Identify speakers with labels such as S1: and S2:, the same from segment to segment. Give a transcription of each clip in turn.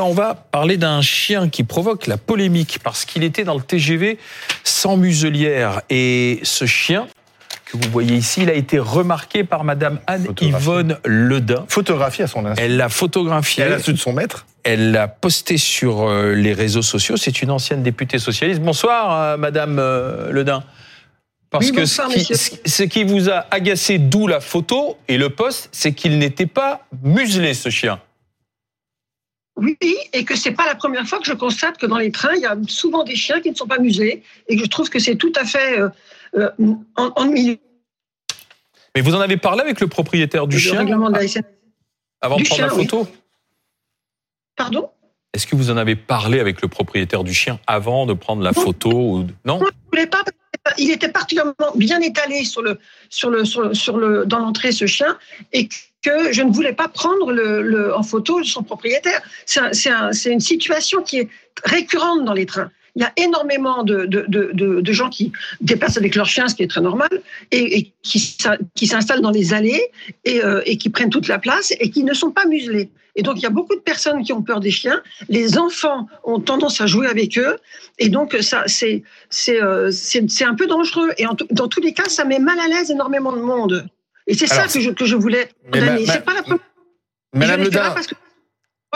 S1: On va parler d'un chien qui provoque la polémique parce qu'il était dans le TGV sans muselière. Et ce chien, que vous voyez ici, il a été remarqué par Madame Anne-Yvonne Ledin.
S2: Photographie à son insu.
S1: Elle l'a photographié.
S2: Elle a su de son maître.
S1: Elle l'a posté sur euh, les réseaux sociaux. C'est une ancienne députée socialiste. Bonsoir, euh, Madame euh, Ledin. Parce que ce qui, ce qui vous a agacé, d'où la photo et le poste, c'est qu'il n'était pas muselé, ce chien.
S3: Oui, et que c'est pas la première fois que je constate que dans les trains, il y a souvent des chiens qui ne sont pas musés, et que je trouve que c'est tout à fait euh, euh ennuyeux.
S1: Mais vous en avez parlé avec le propriétaire du
S3: le
S1: chien
S3: règlement de la
S1: avant de prendre
S3: chien,
S1: la photo
S3: oui. Pardon?
S1: Est-ce que vous en avez parlé avec le propriétaire du chien avant de prendre la photo ou... Non
S3: je voulais pas. Il était particulièrement bien étalé sur le, sur le, sur le, sur le, dans l'entrée, ce chien, et que je ne voulais pas prendre le, en photo son propriétaire. C'est un, un, une situation qui est récurrente dans les trains. Il y a énormément de, de, de, de, gens qui déplacent avec leurs chiens, ce qui est très normal, et, qui, qui s'installent dans les allées et, euh, et qui prennent toute la place et qui ne sont pas muselés. Et donc, il y a beaucoup de personnes qui ont peur des chiens. Les enfants ont tendance à jouer avec eux. Et donc, c'est, c'est, euh, un peu dangereux. Et dans tous les cas, ça met mal à l'aise énormément de monde. Et c'est ça que je, que je voulais condamner. C'est pas la première.
S2: Madame que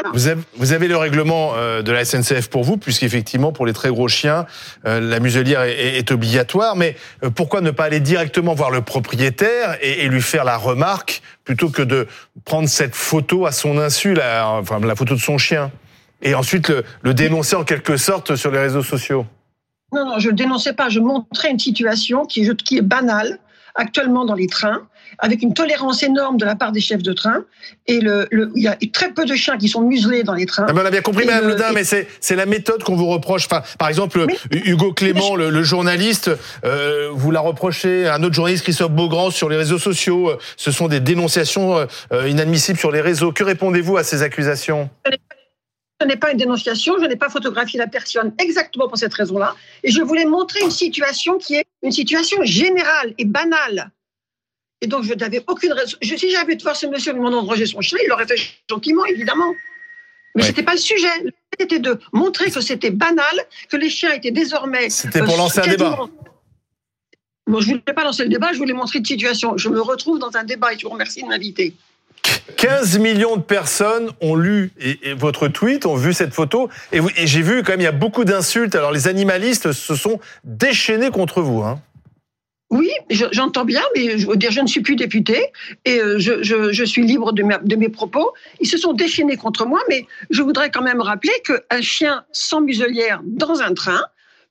S2: voilà. Vous, avez, vous avez, le règlement euh, de la SNCF pour vous, puisqu'effectivement, pour les très gros chiens, euh, la muselière est, est, obligatoire. Mais euh, pourquoi ne pas aller directement voir le propriétaire et, et, lui faire la remarque, plutôt que de prendre cette photo à son insu, la, enfin, la photo de son chien, et ensuite le, le dénoncer en quelque sorte sur les réseaux sociaux?
S3: Non, non, je ne dénonçais pas. Je montrais une situation qui, qui est banale actuellement dans les trains, avec une tolérance énorme de la part des chefs de train. Et le, le, il y a très peu de chiens qui sont muselés dans les trains.
S2: Ah ben on a bien compris, Madame le, Ledin, et... mais c'est la méthode qu'on vous reproche. Enfin, par exemple, mais, Hugo Clément, je... le, journaliste, euh, vous l'a reproché. Un autre journaliste, Christophe Beaugrand, sur les réseaux sociaux. Ce sont des dénonciations euh, inadmissibles sur les réseaux. Que répondez-vous à ces accusations?
S3: Ce n'est pas une dénonciation, je n'ai pas photographié la personne exactement pour cette raison-là. Et je voulais montrer une situation qui est une situation générale et banale. Et donc, je n'avais aucune raison. Je, si j'avais de voir ce monsieur me demandant de ranger son chien, il l'aurait fait gentiment, évidemment. Mais ouais. ce n'était pas le sujet. Le sujet était de montrer que c'était banal, que les chiens étaient désormais.
S2: C'était pour euh, lancer un débat.
S3: Moi, je ne voulais pas lancer le débat, je voulais montrer une situation. Je me retrouve dans un débat et je vous remercie de m'inviter.
S2: 15 millions de personnes ont lu et, votre tweet, ont vu cette photo, et, j'ai vu quand même il y a beaucoup d'insultes. Alors les animalistes se sont déchaînés contre vous. Hein.
S3: Oui, j'entends bien, mais je veux dire, je ne suis plus député et euh, je, je, suis libre de, de, mes propos. Ils se sont déchaînés contre moi, mais je voudrais quand même rappeler qu'un chien sans muselière dans un train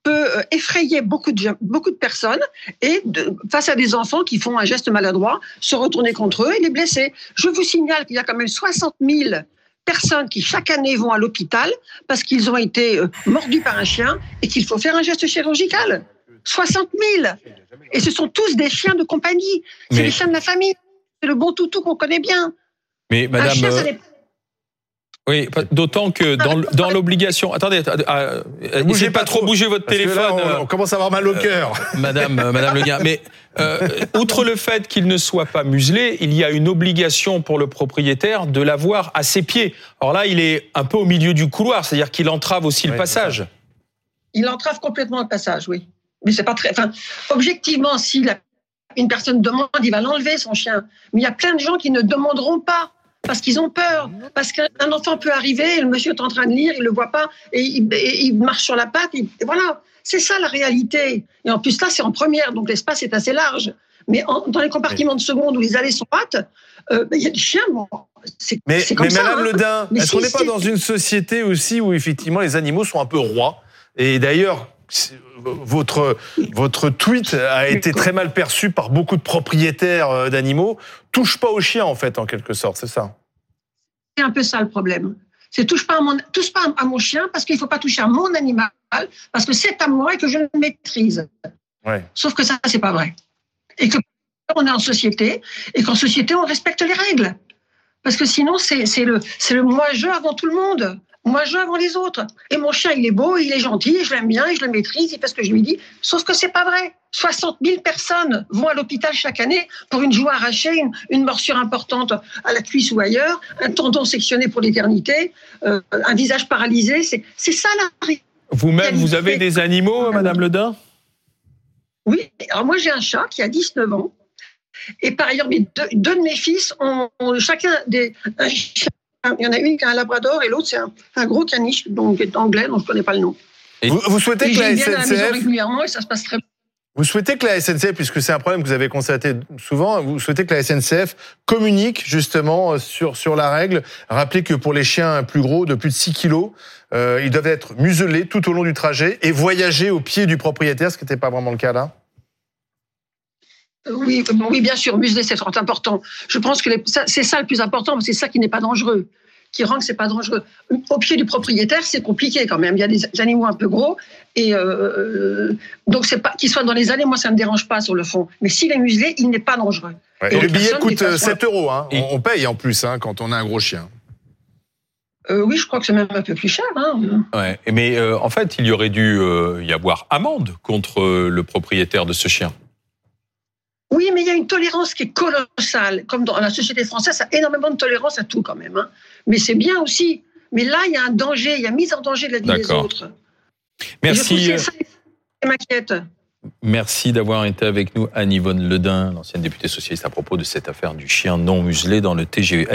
S3: peut euh, effrayer beaucoup de, beaucoup de personnes et de, face à des enfants qui font un geste maladroit, se retourner contre eux et les blesser. Je vous signale qu'il y a quand même 60 000 personnes qui chaque année vont à l'hôpital parce qu'ils ont été euh, mordus par un chien et qu'il faut faire un geste chirurgical. 60 000 Et ce sont tous des chiens de compagnie. C'est les chiens de la famille. C'est le bon toutou qu'on connaît bien.
S1: Mais madame. Chien, euh... Oui, d'autant que dans, dans l'obligation. Attendez, euh, bougez pas, pas trop, bouger votre téléphone.
S2: Là, on, on, commence à avoir mal au cœur.
S1: Euh, madame, euh, Madame Le Guin. Mais euh, outre le fait qu'il ne soit pas muselé, il y a une obligation pour le propriétaire de l'avoir à ses pieds. Or là, il est un peu au milieu du couloir, c'est-à-dire qu'il entrave aussi ouais, le passage.
S3: Il entrave complètement le passage, oui. Mais c'est pas très. Enfin, objectivement, si la, une personne demande, il va l'enlever son chien. Mais il y a plein de gens qui ne demanderont pas parce qu'ils ont peur, parce qu'un enfant peut arriver, et le monsieur est en train de lire, il le voit pas, et il, et il marche sur la patte, et, voilà. C'est ça la réalité. Et en plus là, c'est en première, donc l'espace est assez large. Mais en, dans les compartiments de seconde où les allées sont pattes, euh, il y a des chiens. Bon,
S2: c'est mais, mais ça, Madame hein. Ledin, est-ce si, qu'on n'est pas dans une société aussi où effectivement les animaux sont un peu rois? Et d'ailleurs, votre, votre tweet a été très mal perçu par beaucoup de propriétaires euh, d'animaux. Touche pas aux chiens, en fait, en quelque sorte, c'est ça
S3: C'est un peu ça le problème. C'est touche pas à mon, touche pas à mon chien parce qu'il ne faut pas toucher à mon animal, parce que c'est à moi et que je le maîtrise.
S2: Ouais.
S3: Sauf que ça, c'est pas vrai. Et que on est en société et qu'en société, on respecte les règles. Parce que sinon, c'est le, le moi-je avant tout le monde Moi, je avant les autres. Et mon chien, il est beau, il est gentil, je l'aime bien, je le maîtrise, il fait ce que je lui dis. Sauf que c'est pas vrai. 60 000 personnes vont à l'hôpital chaque année pour une joue arrachée, une, morsure importante à la cuisse ou ailleurs, un tendon sectionné pour l'éternité, euh, un visage paralysé. C'est ça la
S1: Vous-même, vous avez des animaux, Madame Ledin
S3: Oui. Alors moi, j'ai un chat qui a 19 ans. Et par ailleurs, deux, deux de mes fils ont, chacun des, un il y en a une qui a un labrador et l'autre, c'est un, gros caniche donc, anglais dont je ne connais pas le nom.
S2: vous, souhaitez que la SNCF...
S3: régulièrement et ça se passe très
S2: vous souhaitez que la SNCF, puisque c'est un problème que vous avez constaté souvent, vous souhaitez que la SNCF communique justement sur, sur la règle, rappeler que pour les chiens plus gros, de plus de 6 kilos, euh, ils doivent être muselés tout au long du trajet et voyager au pied du propriétaire, ce qui n'était pas vraiment le cas là
S3: oui, oui, bien sûr, museler, c'est important. Je pense que c'est ça le plus important, c'est ça qui n'est pas dangereux, qui rend que c'est pas dangereux. Au pied du propriétaire, c'est compliqué quand même. Il y a des animaux un peu gros, et euh, donc c'est pas qu'il soit dans les allées, moi ça me dérange pas sur le fond. Mais s'il est muselé, il n'est pas dangereux.
S2: et le billet coûte 7 euros. Hein. On paye en plus hein, quand on a un gros chien.
S3: Euh, oui, je crois que c'est même un peu plus cher. Hein.
S1: Ouais, mais euh, en fait, il y aurait dû y avoir amende contre le propriétaire de ce chien.
S3: Oui, mais il y a une tolérance qui est colossale. Comme dans la société française, ça a énormément de tolérance à tout quand même. Hein. Mais c'est bien aussi. Mais là, il y a un danger, il y a mise en danger de la vie des autres.
S1: Merci.
S3: ça m'inquiète.
S1: Merci d'avoir été avec nous, Anne-Yvonne Ledin, l'ancienne députée socialiste, à propos de cette affaire du chien non muselé dans le TGV.